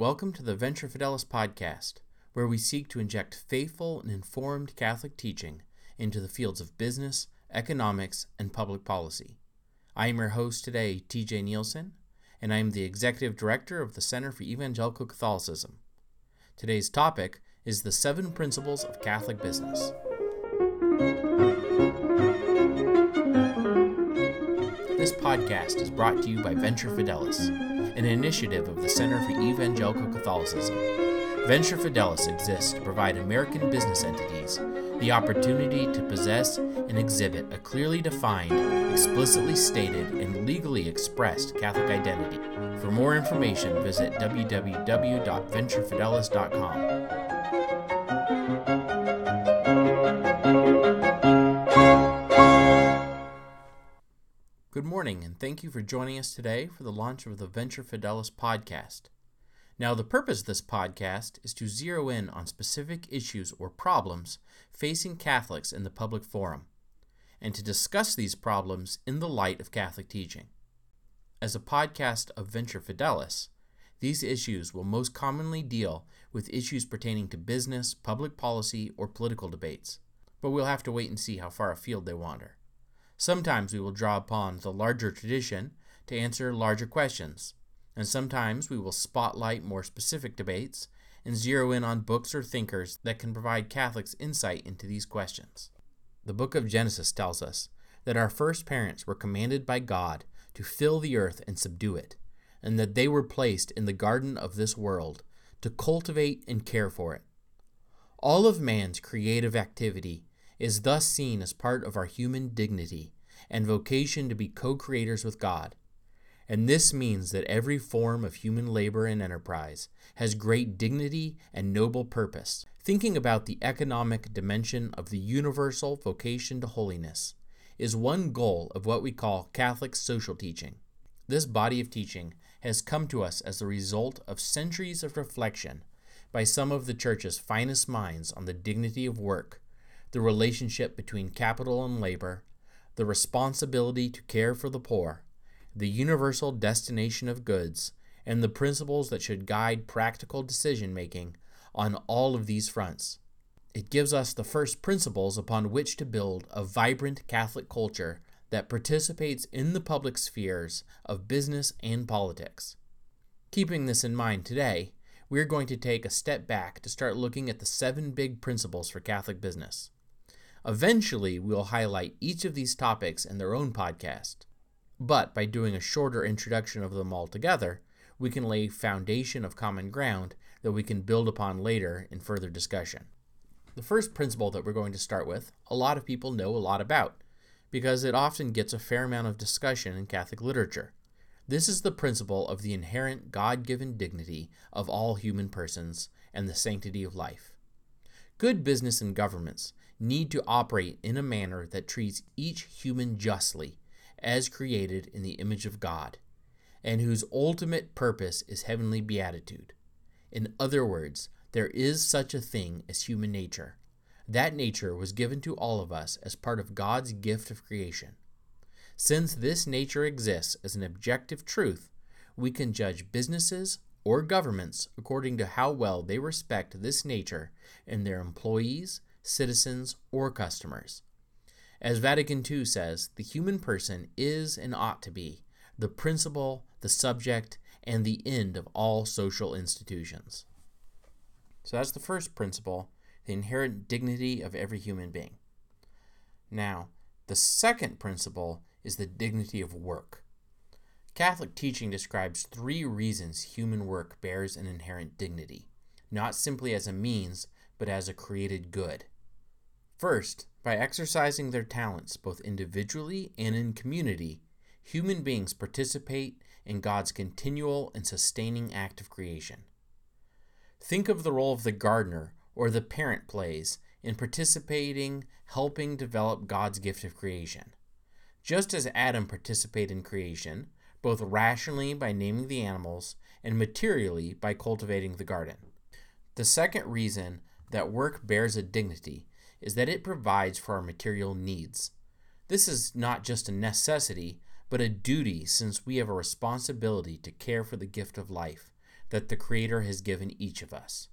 Welcome to the Venture Fidelis podcast, where we seek to inject faithful and informed Catholic teaching into the fields of business, economics, and public policy. I am your host today, TJ Nielsen, and I am the executive director of the Center for Evangelical Catholicism. Today's topic is the seven principles of Catholic business. This podcast is brought to you by Venture Fidelis, an initiative of the Center for Evangelical Catholicism. Venture Fidelis exists to provide American business entities the opportunity to possess and exhibit a clearly defined, explicitly stated, and legally expressed Catholic identity. For more information, visit www.venturefidelis.com. morning, and thank you for joining us today for the launch of the Venture Fidelis podcast. Now, the purpose of this podcast is to zero in on specific issues or problems facing Catholics in the public forum, and to discuss these problems in the light of Catholic teaching. As a podcast of Venture Fidelis, these issues will most commonly deal with issues pertaining to business, public policy, or political debates, but we'll have to wait and see how far afield they wander. Sometimes we will draw upon the larger tradition to answer larger questions, and sometimes we will spotlight more specific debates and zero in on books or thinkers that can provide Catholics insight into these questions. The book of Genesis tells us that our first parents were commanded by God to fill the earth and subdue it, and that they were placed in the garden of this world to cultivate and care for it. All of man's creative activity is thus seen as part of our human dignity and vocation to be co creators with God. And this means that every form of human labor and enterprise has great dignity and noble purpose. Thinking about the economic dimension of the universal vocation to holiness is one goal of what we call Catholic social teaching. This body of teaching has come to us as the result of centuries of reflection by some of the Church's finest minds on the dignity of work the relationship between capital and labor, the responsibility to care for the poor, the universal destination of goods, and the principles that should guide practical decision making on all of these fronts. It gives us the first principles upon which to build a vibrant Catholic culture that participates in the public spheres of business and politics. Keeping this in mind today, we are going to take a step back to start looking at the seven big principles for Catholic business. Eventually, we'll highlight each of these topics in their own podcast. But by doing a shorter introduction of them all together, we can lay foundation of common ground that we can build upon later in further discussion. The first principle that we're going to start with, a lot of people know a lot about, because it often gets a fair amount of discussion in Catholic literature. This is the principle of the inherent God given dignity of all human persons and the sanctity of life. Good business and governments need to operate in a manner that treats each human justly, as created in the image of God, and whose ultimate purpose is heavenly beatitude. In other words, there is such a thing as human nature. That nature was given to all of us as part of God's gift of creation. Since this nature exists as an objective truth, we can judge businesses or governments according to how well they respect this nature in their employees, citizens, or customers. As Vatican II says, the human person is and ought to be the principle, the subject, and the end of all social institutions. So that's the first principle the inherent dignity of every human being. Now, the second principle is the dignity of work. Catholic teaching describes three reasons human work bears an inherent dignity, not simply as a means, but as a created good. First, by exercising their talents both individually and in community, human beings participate in God's continual and sustaining act of creation. Think of the role of the gardener or the parent plays in participating, helping develop God's gift of creation. Just as Adam participated in creation, both rationally by naming the animals and materially by cultivating the garden. The second reason that work bears a dignity is that it provides for our material needs. This is not just a necessity, but a duty since we have a responsibility to care for the gift of life, that the Creator has given each of us.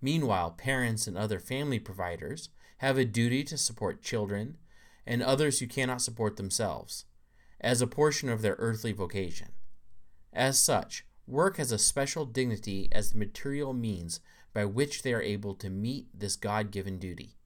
Meanwhile, parents and other family providers have a duty to support children and others who cannot support themselves, as a portion of their earthly vocation. As such, work has a special dignity as the material means by which they are able to meet this God given duty.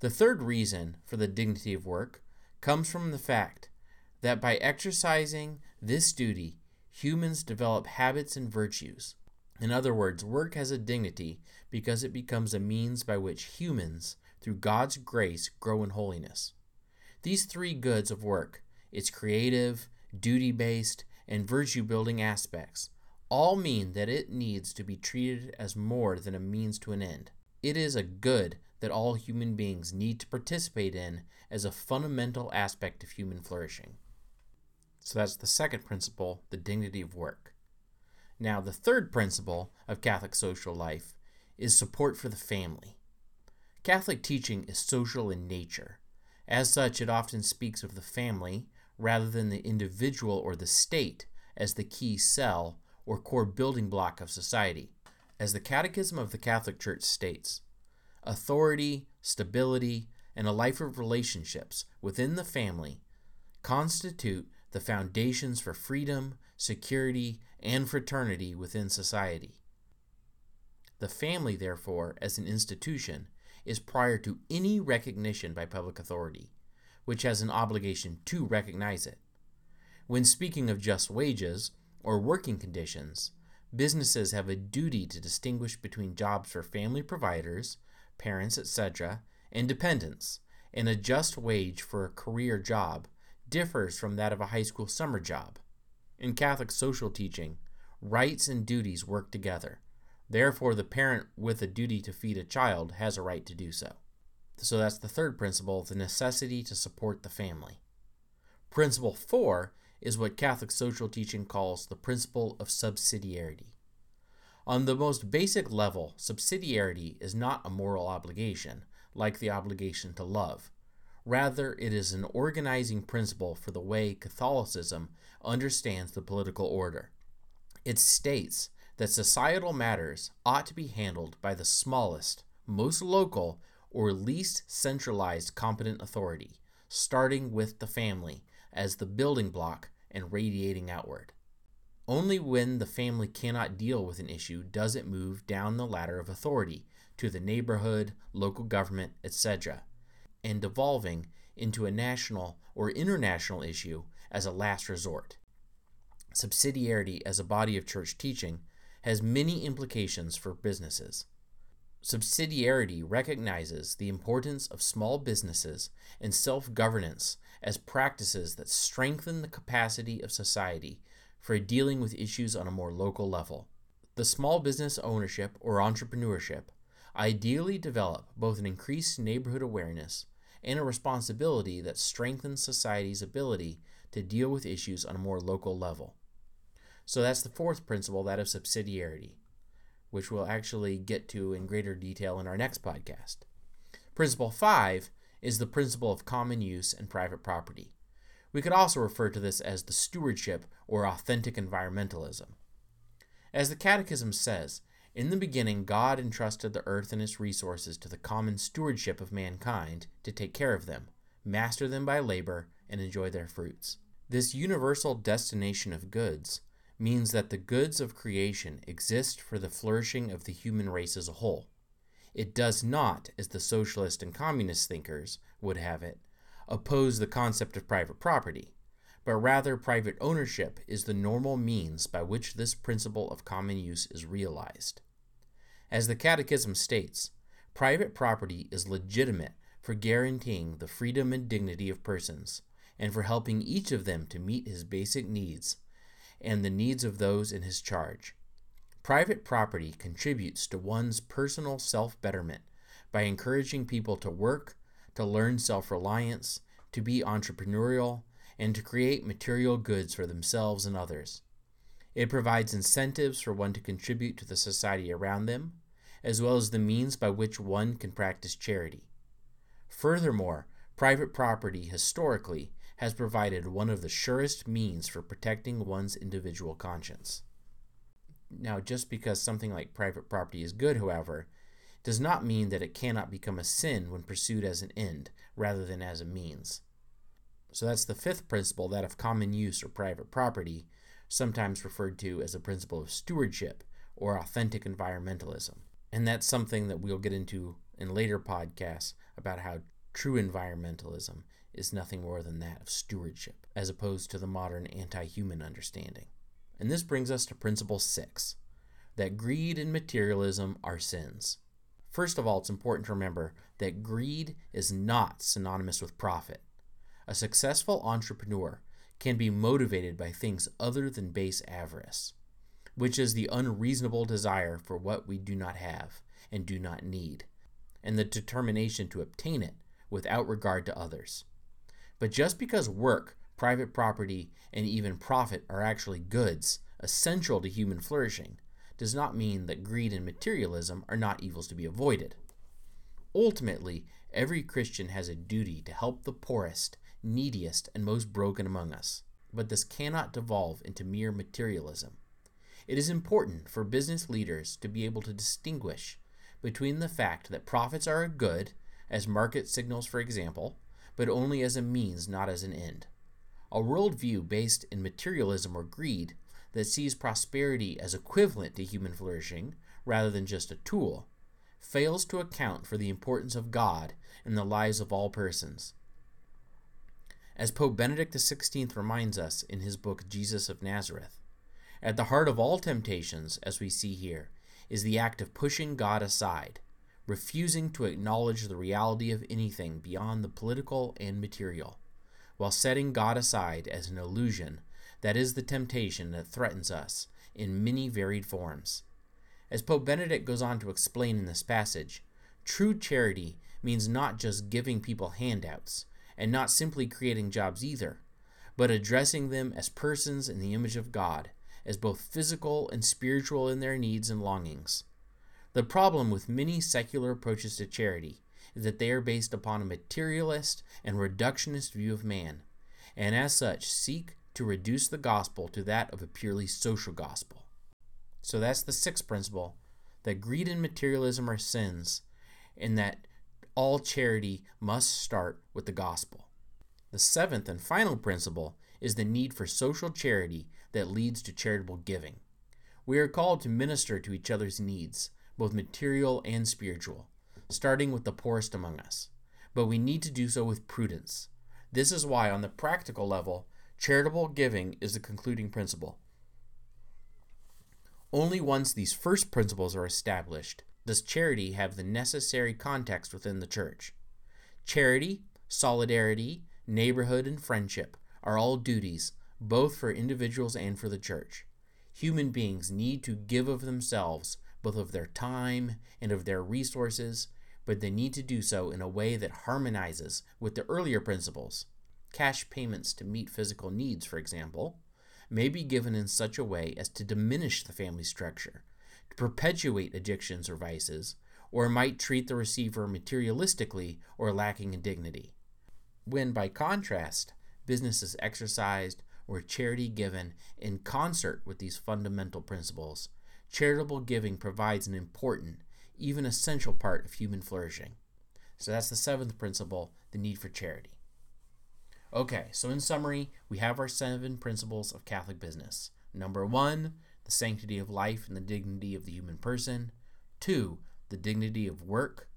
The third reason for the dignity of work comes from the fact that by exercising this duty, humans develop habits and virtues. In other words, work has a dignity because it becomes a means by which humans, through God's grace, grow in holiness. These three goods of work, its creative, duty based, and virtue building aspects, all mean that it needs to be treated as more than a means to an end. It is a good that all human beings need to participate in as a fundamental aspect of human flourishing. So that's the second principle, the dignity of work. Now, the third principle of Catholic social life is support for the family. Catholic teaching is social in nature. As such, it often speaks of the family rather than the individual or the state as the key cell or core building block of society. As the Catechism of the Catholic Church states, authority, stability, and a life of relationships within the family constitute the foundations for freedom, security, and fraternity within society. The family, therefore, as an institution, is prior to any recognition by public authority, which has an obligation to recognize it. When speaking of just wages or working conditions, businesses have a duty to distinguish between jobs for family providers, parents, etc., and dependents, and a just wage for a career job differs from that of a high school summer job. In Catholic social teaching, rights and duties work together. Therefore, the parent with a duty to feed a child has a right to do so. So that's the third principle the necessity to support the family. Principle four is what Catholic social teaching calls the principle of subsidiarity. On the most basic level, subsidiarity is not a moral obligation, like the obligation to love. Rather, it is an organizing principle for the way Catholicism understands the political order. It states that societal matters ought to be handled by the smallest, most local, or least centralized competent authority, starting with the family as the building block and radiating outward. Only when the family cannot deal with an issue does it move down the ladder of authority to the neighborhood, local government, etc., and devolving into a national or international issue as a last resort. Subsidiarity as a body of church teaching has many implications for businesses. Subsidiarity recognizes the importance of small businesses and self governance as practices that strengthen the capacity of society for dealing with issues on a more local level. The small business ownership or entrepreneurship ideally develop both an increased neighborhood awareness and a responsibility that strengthens society's ability to deal with issues on a more local level. So that's the fourth principle, that of subsidiarity, which we'll actually get to in greater detail in our next podcast. Principle five is the principle of common use and private property. We could also refer to this as the stewardship or authentic environmentalism. As the Catechism says, in the beginning, God entrusted the earth and its resources to the common stewardship of mankind to take care of them, master them by labor, and enjoy their fruits. This universal destination of goods means that the goods of creation exist for the flourishing of the human race as a whole. It does not, as the socialist and communist thinkers would have it, oppose the concept of private property, but rather private ownership is the normal means by which this principle of common use is realized. As the Catechism states, private property is legitimate for guaranteeing the freedom and dignity of persons, and for helping each of them to meet his basic needs and the needs of those in his charge. Private property contributes to one's personal self betterment by encouraging people to work, to learn self reliance, to be entrepreneurial, and to create material goods for themselves and others. It provides incentives for one to contribute to the society around them, as well as the means by which one can practice charity. Furthermore, private property historically has provided one of the surest means for protecting one's individual conscience. Now, just because something like private property is good, however, does not mean that it cannot become a sin when pursued as an end rather than as a means. So that's the fifth principle, that of common use or private property, sometimes referred to as the principle of stewardship or authentic environmentalism. And that's something that we'll get into in later podcasts about how true environmentalism is nothing more than that of stewardship, as opposed to the modern anti human understanding. And this brings us to principle six that greed and materialism are sins. First of all, it's important to remember that greed is not synonymous with profit. A successful entrepreneur can be motivated by things other than base avarice, which is the unreasonable desire for what we do not have and do not need, and the determination to obtain it without regard to others. But just because work, private property, and even profit are actually goods essential to human flourishing, does not mean that greed and materialism are not evils to be avoided. Ultimately, every Christian has a duty to help the poorest, neediest, and most broken among us, but this cannot devolve into mere materialism. It is important for business leaders to be able to distinguish between the fact that profits are a good, as market signals, for example, but only as a means, not as an end. A worldview based in materialism or greed that sees prosperity as equivalent to human flourishing rather than just a tool fails to account for the importance of God in the lives of all persons. As Pope Benedict XVI reminds us in his book Jesus of Nazareth, at the heart of all temptations, as we see here, is the act of pushing God aside, refusing to acknowledge the reality of anything beyond the political and material, while setting God aside as an illusion that is the temptation that threatens us in many varied forms. As Pope Benedict goes on to explain in this passage, true charity means not just giving people handouts, and not simply creating jobs either, but addressing them as persons in the image of God, as both physical and spiritual in their needs and longings. The problem with many secular approaches to charity is that they are based upon a materialist and reductionist view of man, and as such seek to reduce the gospel to that of a purely social gospel. So that's the sixth principle that greed and materialism are sins, and that all charity must start with the gospel. The seventh and final principle is the need for social charity that leads to charitable giving. We are called to minister to each other's needs, both material and spiritual, starting with the poorest among us. But we need to do so with prudence. This is why, on the practical level, charitable giving is the concluding principle. Only once these first principles are established does charity have the necessary context within the church. Charity, solidarity, neighborhood, and friendship are all duties, both for individuals and for the church. Human beings need to give of themselves both of their time and of their resources, but they need to do so in a way that harmonizes with the earlier principles. Cash payments to meet physical needs, for example, may be given in such a way as to diminish the family structure, to perpetuate addictions or vices, or might treat the receiver materialistically or lacking in dignity. When, by contrast, business is exercised or charity given in concert with these fundamental principles, charitable giving provides an important, even essential part of human flourishing. So that's the seventh principle the need for charity. Okay, so in summary, we have our seven principles of Catholic business. Number one, the sanctity of life and the dignity of the human person. Two, the dignity of work.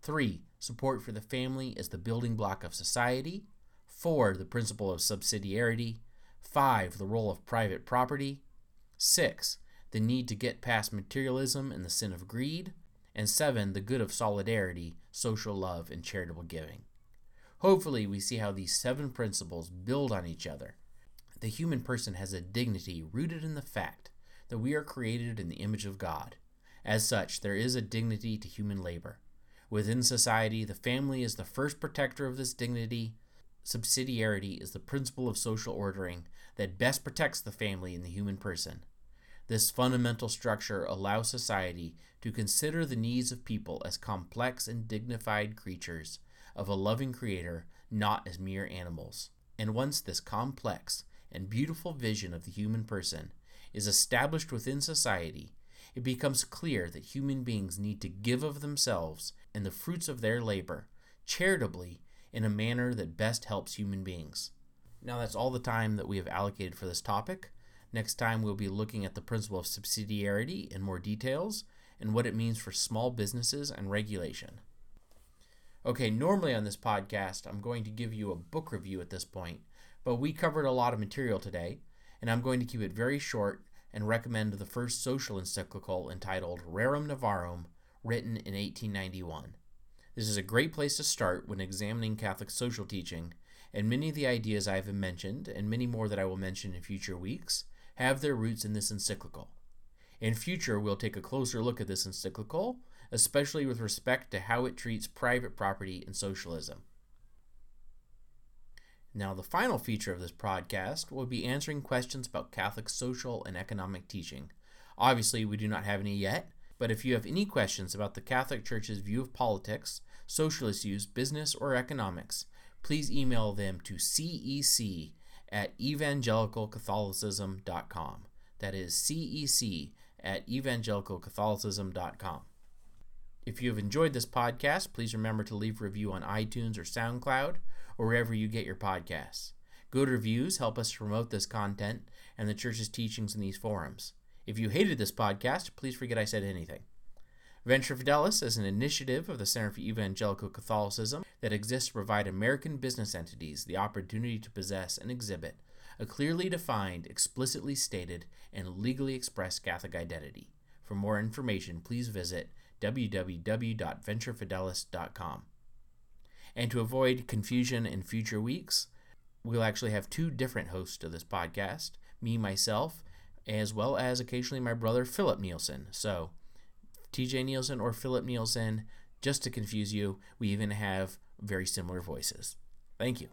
Three, support for the family as the building block of society. Four, the principle of subsidiarity. Five, the role of private property. Six, the need to get past materialism and the sin of greed, and seven, the good of solidarity, social love, and charitable giving. Hopefully, we see how these seven principles build on each other. The human person has a dignity rooted in the fact that we are created in the image of God. As such, there is a dignity to human labor. Within society, the family is the first protector of this dignity. Subsidiarity is the principle of social ordering that best protects the family and the human person. This fundamental structure allows society to consider the needs of people as complex and dignified creatures of a loving Creator, not as mere animals. And once this complex and beautiful vision of the human person is established within society, it becomes clear that human beings need to give of themselves and the fruits of their labor charitably in a manner that best helps human beings. Now, that's all the time that we have allocated for this topic. Next time, we'll be looking at the principle of subsidiarity in more details and what it means for small businesses and regulation. Okay, normally on this podcast, I'm going to give you a book review at this point, but we covered a lot of material today, and I'm going to keep it very short and recommend the first social encyclical entitled Rerum Novarum, written in 1891. This is a great place to start when examining Catholic social teaching, and many of the ideas I have mentioned, and many more that I will mention in future weeks, have their roots in this encyclical. In future, we'll take a closer look at this encyclical, especially with respect to how it treats private property and socialism. Now, the final feature of this podcast will be answering questions about Catholic social and economic teaching. Obviously, we do not have any yet, but if you have any questions about the Catholic Church's view of politics, social issues, business, or economics, please email them to cec at evangelicalcatholicism.com. That is cec at evangelicalcatholicism.com. If you have enjoyed this podcast, please remember to leave a review on iTunes or SoundCloud or wherever you get your podcasts. Good reviews help us promote this content and the church's teachings in these forums. If you hated this podcast, please forget I said anything. Venture Fidelis is an initiative of the Center for Evangelical Catholicism that exists to provide American business entities the opportunity to possess and exhibit a clearly defined, explicitly stated, and legally expressed Catholic identity. For more information, please visit www.venturefidelis.com. And to avoid confusion in future weeks, we'll actually have two different hosts to this podcast me, myself, as well as occasionally my brother Philip Nielsen. So, TJ Nielsen or Philip Nielsen, just to confuse you, we even have very similar voices. Thank you.